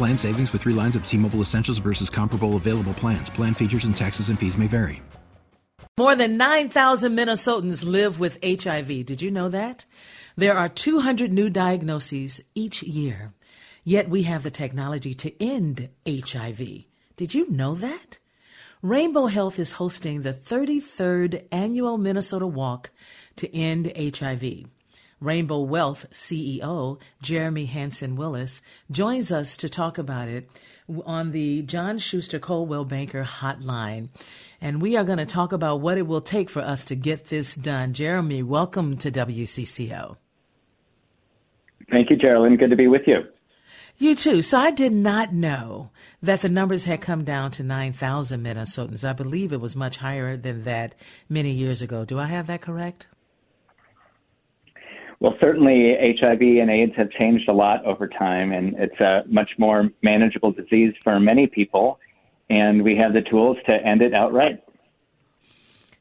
Plan savings with three lines of T Mobile Essentials versus comparable available plans. Plan features and taxes and fees may vary. More than 9,000 Minnesotans live with HIV. Did you know that? There are 200 new diagnoses each year. Yet we have the technology to end HIV. Did you know that? Rainbow Health is hosting the 33rd annual Minnesota Walk to End HIV. Rainbow Health CEO Jeremy Hanson Willis joins us to talk about it on the John Schuster Coldwell Banker hotline. And we are going to talk about what it will take for us to get this done. Jeremy, welcome to WCCO. Thank you, Geraldine. Good to be with you. You too. So I did not know that the numbers had come down to 9,000 Minnesotans. I believe it was much higher than that many years ago. Do I have that correct? Well, certainly HIV and AIDS have changed a lot over time, and it's a much more manageable disease for many people, and we have the tools to end it outright.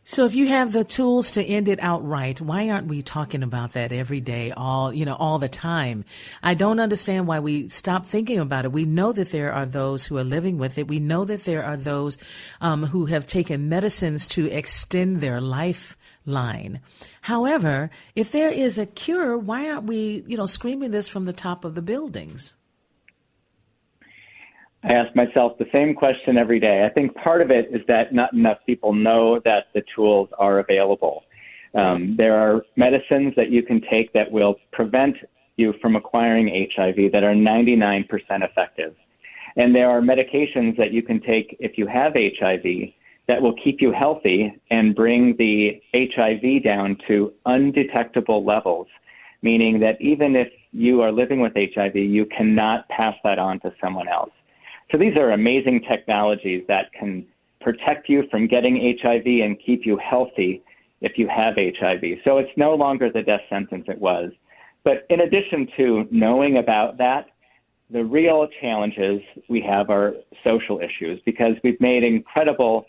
So if you have the tools to end it outright, why aren't we talking about that every day, all, you know, all the time? I don't understand why we stop thinking about it. We know that there are those who are living with it. We know that there are those um, who have taken medicines to extend their life line. However, if there is a cure, why aren't we, you know, screaming this from the top of the buildings? I ask myself the same question every day. I think part of it is that not enough people know that the tools are available. Um, there are medicines that you can take that will prevent you from acquiring HIV that are 99% effective. And there are medications that you can take if you have HIV that will keep you healthy and bring the HIV down to undetectable levels, meaning that even if you are living with HIV, you cannot pass that on to someone else. So these are amazing technologies that can protect you from getting HIV and keep you healthy if you have HIV. So it's no longer the death sentence it was. But in addition to knowing about that, the real challenges we have are social issues because we've made incredible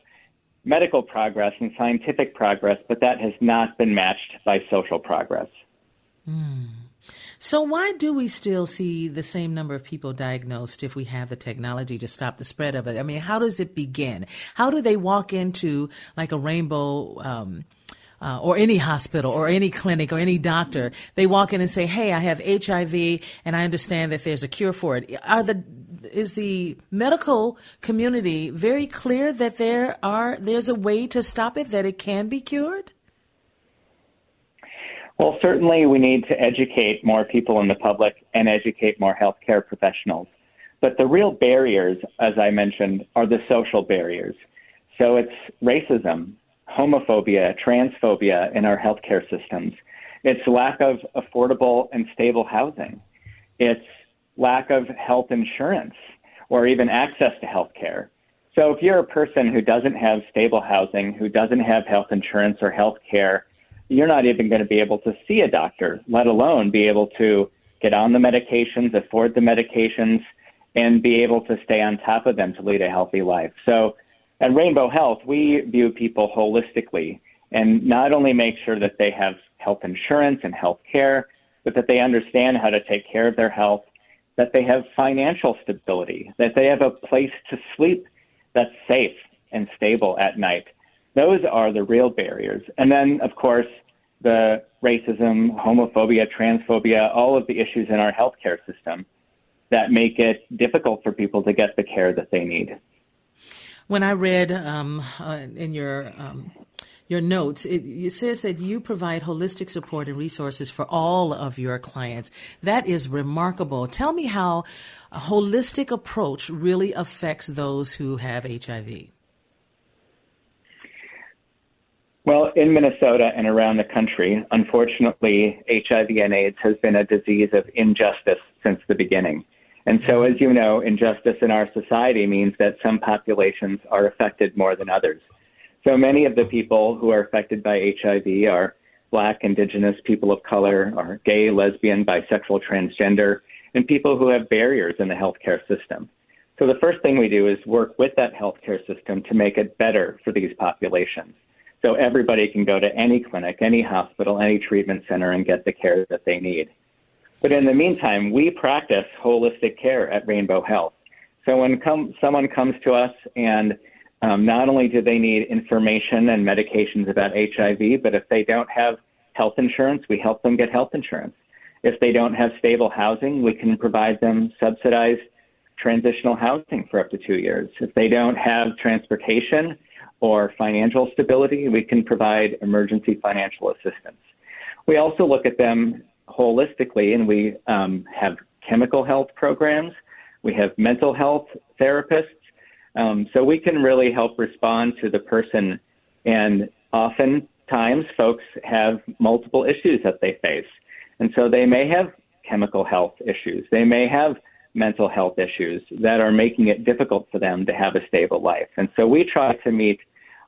medical progress and scientific progress, but that has not been matched by social progress. Mm. So, why do we still see the same number of people diagnosed if we have the technology to stop the spread of it? I mean, how does it begin? How do they walk into like a rainbow? Um, uh, or any hospital or any clinic or any doctor, they walk in and say, "Hey, I have HIV, and I understand that there's a cure for it." Are the is the medical community very clear that there are there's a way to stop it that it can be cured? Well, certainly we need to educate more people in the public and educate more healthcare professionals. But the real barriers, as I mentioned, are the social barriers. So it's racism, homophobia, transphobia in our healthcare systems. It's lack of affordable and stable housing. It's lack of health insurance or even access to health care. So if you're a person who doesn't have stable housing, who doesn't have health insurance or health care, you're not even going to be able to see a doctor, let alone be able to get on the medications, afford the medications, and be able to stay on top of them to lead a healthy life. So at Rainbow Health, we view people holistically and not only make sure that they have health insurance and health care, but that they understand how to take care of their health that they have financial stability, that they have a place to sleep that's safe and stable at night. Those are the real barriers. And then, of course, the racism, homophobia, transphobia, all of the issues in our healthcare system. that make it difficult for people to get the care that they need. When I read um, uh, in your um, your notes, it, it, says that you provide holistic support and resources for all of your clients. That is remarkable. Tell me how a holistic approach really affects those who have HIV. Well, in Minnesota and around the country, unfortunately, HIV and AIDS has been a disease of injustice since the beginning. And so, as you know, injustice in our society means that some populations are affected more than others. So many of the people who are affected by HIV are Black, Indigenous, people of color, are gay, lesbian, bisexual, transgender, and people who have barriers in the healthcare system. So the first thing we do is work with that healthcare system to make it better for these populations. So everybody can go to any clinic, any hospital, any treatment center and get the care that they need. But in the meantime, we practice holistic care at Rainbow Health. So when come, someone comes to us and um, not only do they need information and medications about HIV, but if they don't have health insurance, we help them get health insurance. If they don't have stable housing, we can provide them subsidized transitional housing for up to two years. If they don't have transportation or financial stability, we can provide emergency financial assistance. We also look at them holistically, and we um, have chemical health programs. We have mental health therapists. Um, so we can really help respond to the person. And oftentimes, folks have multiple issues that they face. And so they may have chemical health issues. They may have mental health issues that are making it difficult for them to have a stable life. And so we try to meet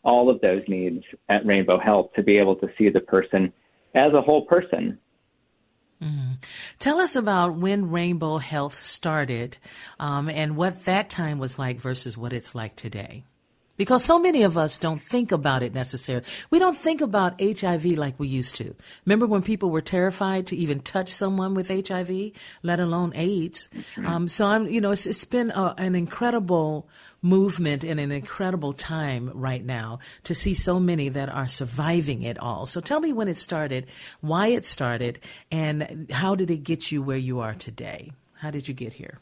all of those needs at Rainbow Health to be able to see the person as a whole person Mm. Tell us about when Rainbow Health started um, and what that time was like versus what it's like today. Because so many of us don't think about it necessarily. We don't think about HIV like we used to. Remember when people were terrified to even touch someone with HIV, let alone AIDS? Um, so I'm, you know, it's, it's been a, an incredible movement and an incredible time right now to see so many that are surviving it all. So tell me when it started, why it started, and how did it get you where you are today? How did you get here?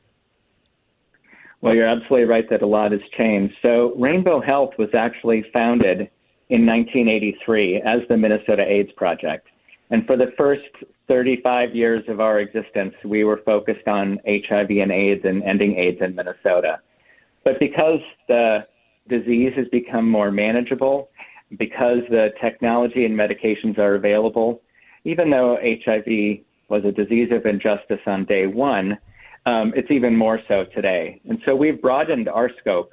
Well, you're absolutely right that a lot has changed. So, Rainbow Health was actually founded in 1983 as the Minnesota AIDS Project. And for the first 35 years of our existence, we were focused on HIV and AIDS and ending AIDS in Minnesota. But because the disease has become more manageable, because the technology and medications are available, even though HIV was a disease of injustice on day one, um, it's even more so today. And so we've broadened our scope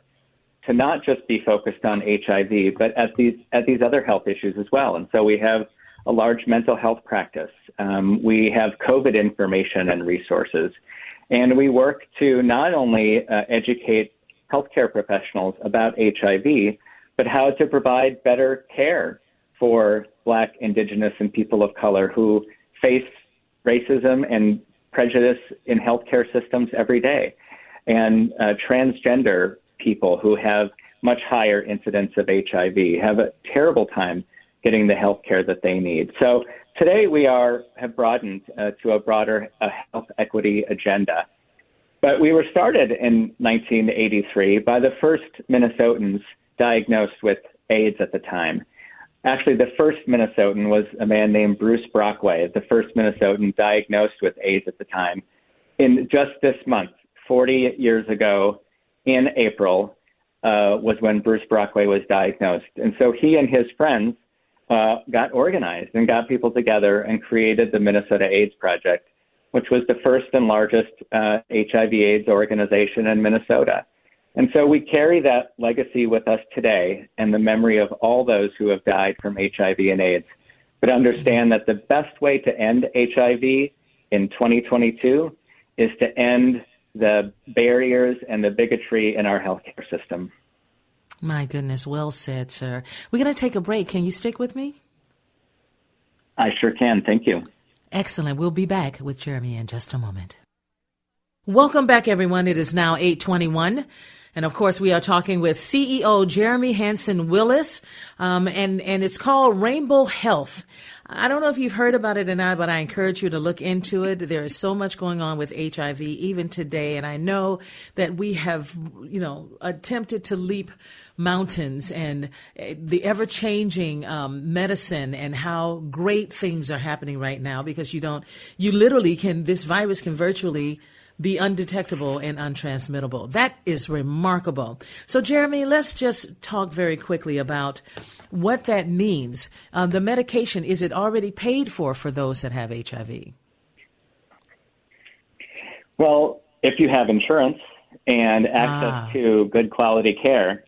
to not just be focused on HIV, but at these at these other health issues as well. And so we have a large mental health practice. Um, we have COVID information and resources, and we work to not only uh, educate healthcare professionals about HIV, but how to provide better care for Black, Indigenous, and people of color who face racism and prejudice in healthcare systems every day, and uh, transgender people who have much higher incidence of HIV have a terrible time getting the health care that they need. So today we are have broadened uh, to a broader uh, health equity agenda. But we were started in 1983 by the first Minnesotans diagnosed with AIDS at the time. Actually, the first Minnesotan was a man named Bruce Brockway, the first Minnesotan diagnosed with AIDS at the time. In just this month, 40 years ago, in April, uh, was when Bruce Brockway was diagnosed. And so he and his friends uh, got organized and got people together and created the Minnesota AIDS Project, which was the first and largest uh, HIV/AIDS organization in Minnesota. And so we carry that legacy with us today and the memory of all those who have died from HIV and AIDS. But understand that the best way to end HIV in 2022 is to end the barriers and the bigotry in our healthcare system. My goodness, well said, sir. We're going to take a break. Can you stick with me? I sure can. Thank you. Excellent. We'll be back with Jeremy in just a moment. Welcome back, everyone. It is now 821. And of course, we are talking with CEO Jeremy Hanson Willis, um, and, and it's called Rainbow Health. I don't know if you've heard about it or not, but I encourage you to look into it. There is so much going on with HIV even today. And I know that we have, you know, attempted to leap mountains and eh, the ever changing um, medicine and how great things are happening right now because you don't, you literally can, this virus can virtually be undetectable and untransmittable. That is remarkable. So, Jeremy, let's just talk very quickly about what that means. Um, the medication, is it already paid for for those that have HIV? Well, if you have insurance and access ah. to good quality care,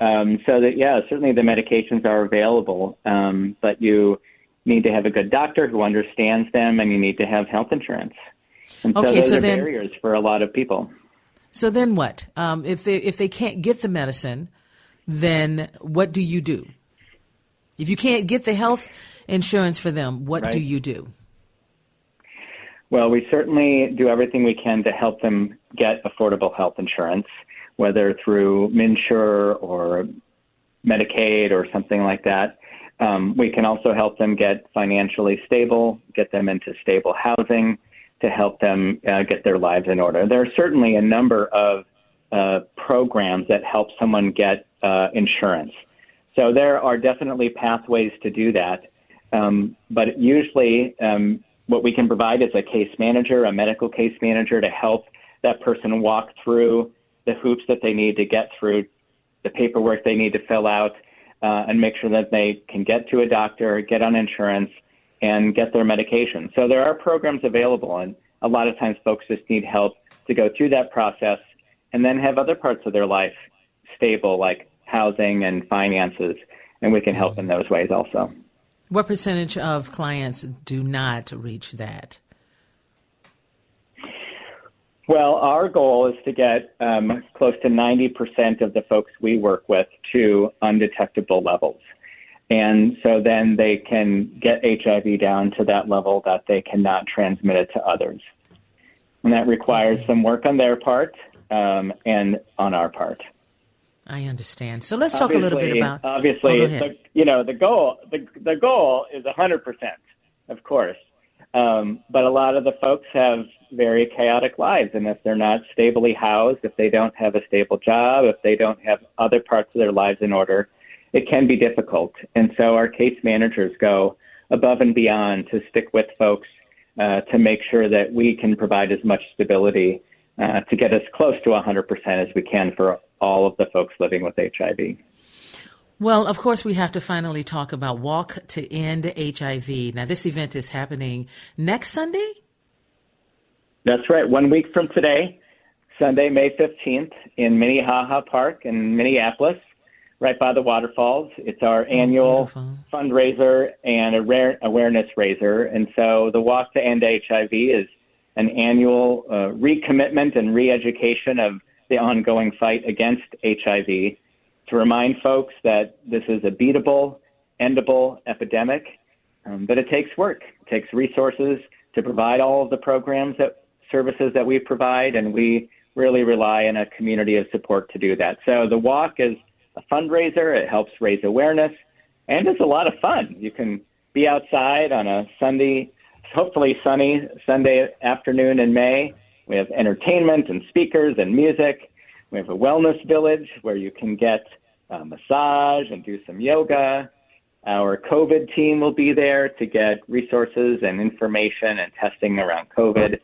um, so that, yeah, certainly the medications are available, um, but you need to have a good doctor who understands them and you need to have health insurance. And okay, so those so are then, barriers for a lot of people. So then what? Um, if they if they can't get the medicine, then what do you do? If you can't get the health insurance for them, what right. do you do? Well, we certainly do everything we can to help them get affordable health insurance, whether through MNsure or Medicaid or something like that. Um, we can also help them get financially stable, get them into stable housing, to help them uh, get their lives in order. There are certainly a number of uh, programs that help someone get uh, insurance. So there are definitely pathways to do that. Um, but usually, um, what we can provide is a case manager, a medical case manager to help that person walk through the hoops that they need to get through, the paperwork they need to fill out, uh, and make sure that they can get to a doctor, get on insurance, and get their medication. So there are programs available, and a lot of times folks just need help to go through that process and then have other parts of their life stable, like housing and finances, and we can help in those ways also. What percentage of clients do not reach that? Well, our goal is to get um, close to 90% of the folks we work with to undetectable levels. And so then they can get HIV down to that level that they cannot transmit it to others. And that requires some work on their part um, and on our part. I understand. So let's talk obviously, a little bit about. Obviously, oh, the, you know, the goal the the goal is 100 percent, of course. Um, but a lot of the folks have very chaotic lives, and if they're not stably housed, if they don't have a stable job, if they don't have other parts of their lives in order, it can be difficult. And so our case managers go above and beyond to stick with folks uh, to make sure that we can provide as much stability uh, to get as close to 100% as we can for all of the folks living with HIV. Well, of course, we have to finally talk about Walk to End HIV. Now, this event is happening next Sunday? That's right, one week from today, Sunday, May 15th, in Minnehaha Park in Minneapolis right by the waterfalls. It's our oh, annual beautiful. fundraiser and a rare awareness raiser. And so the Walk to End HIV is an annual uh, recommitment and re-education of the ongoing fight against HIV to remind folks that this is a beatable, endable epidemic, um, but it takes work. It takes resources to provide all of the programs that services that we provide, and we really rely on a community of support to do that. So the walk is a fundraiser. It helps raise awareness, and it's a lot of fun. You can be outside on a Sunday, hopefully sunny Sunday afternoon in May. We have entertainment and speakers and music. We have a wellness village where you can get a massage and do some yoga. Our COVID team will be there to get resources and information and testing around COVID.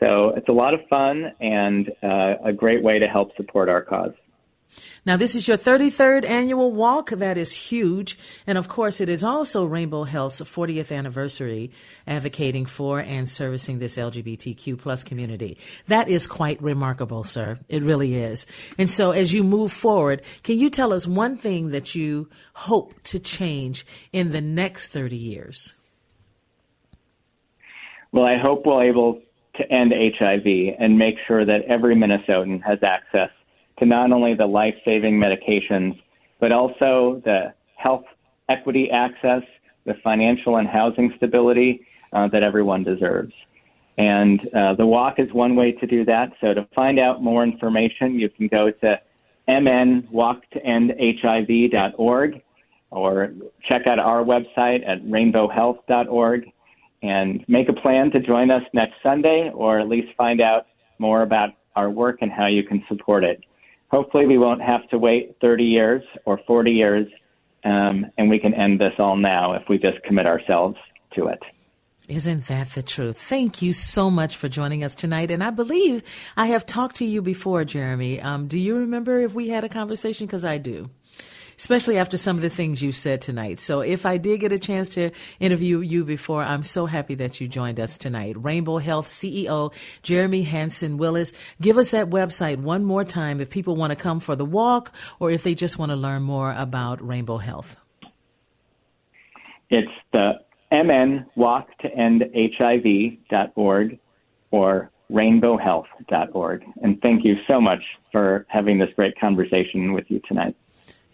So it's a lot of fun and uh, a great way to help support our cause. Now, this is your 33rd annual walk. That is huge. And of course, it is also Rainbow Health's 40th anniversary advocating for and servicing this LGBTQ plus community. That is quite remarkable, sir. It really is. And so as you move forward, can you tell us one thing that you hope to change in the next 30 years? Well, I hope we're able to end HIV and make sure that every Minnesotan has access to not only the life saving medications, but also the health equity access, the financial and housing stability uh, that everyone deserves. And uh, the walk is one way to do that. So to find out more information, you can go to mnwalktoendhiv.org or check out our website at rainbowhealth.org and make a plan to join us next Sunday or at least find out more about our work and how you can support it. Hopefully, we won't have to wait 30 years or 40 years, um, and we can end this all now if we just commit ourselves to it. Isn't that the truth? Thank you so much for joining us tonight. And I believe I have talked to you before, Jeremy. Um, do you remember if we had a conversation? Because I do especially after some of the things you said tonight. So if I did get a chance to interview you before, I'm so happy that you joined us tonight. Rainbow Health CEO Jeremy Hanson Willis. Give us that website one more time if people want to come for the walk or if they just want to learn more about Rainbow Health. It's the mnwalktoendhiv.org or rainbowhealth.org. And thank you so much for having this great conversation with you tonight.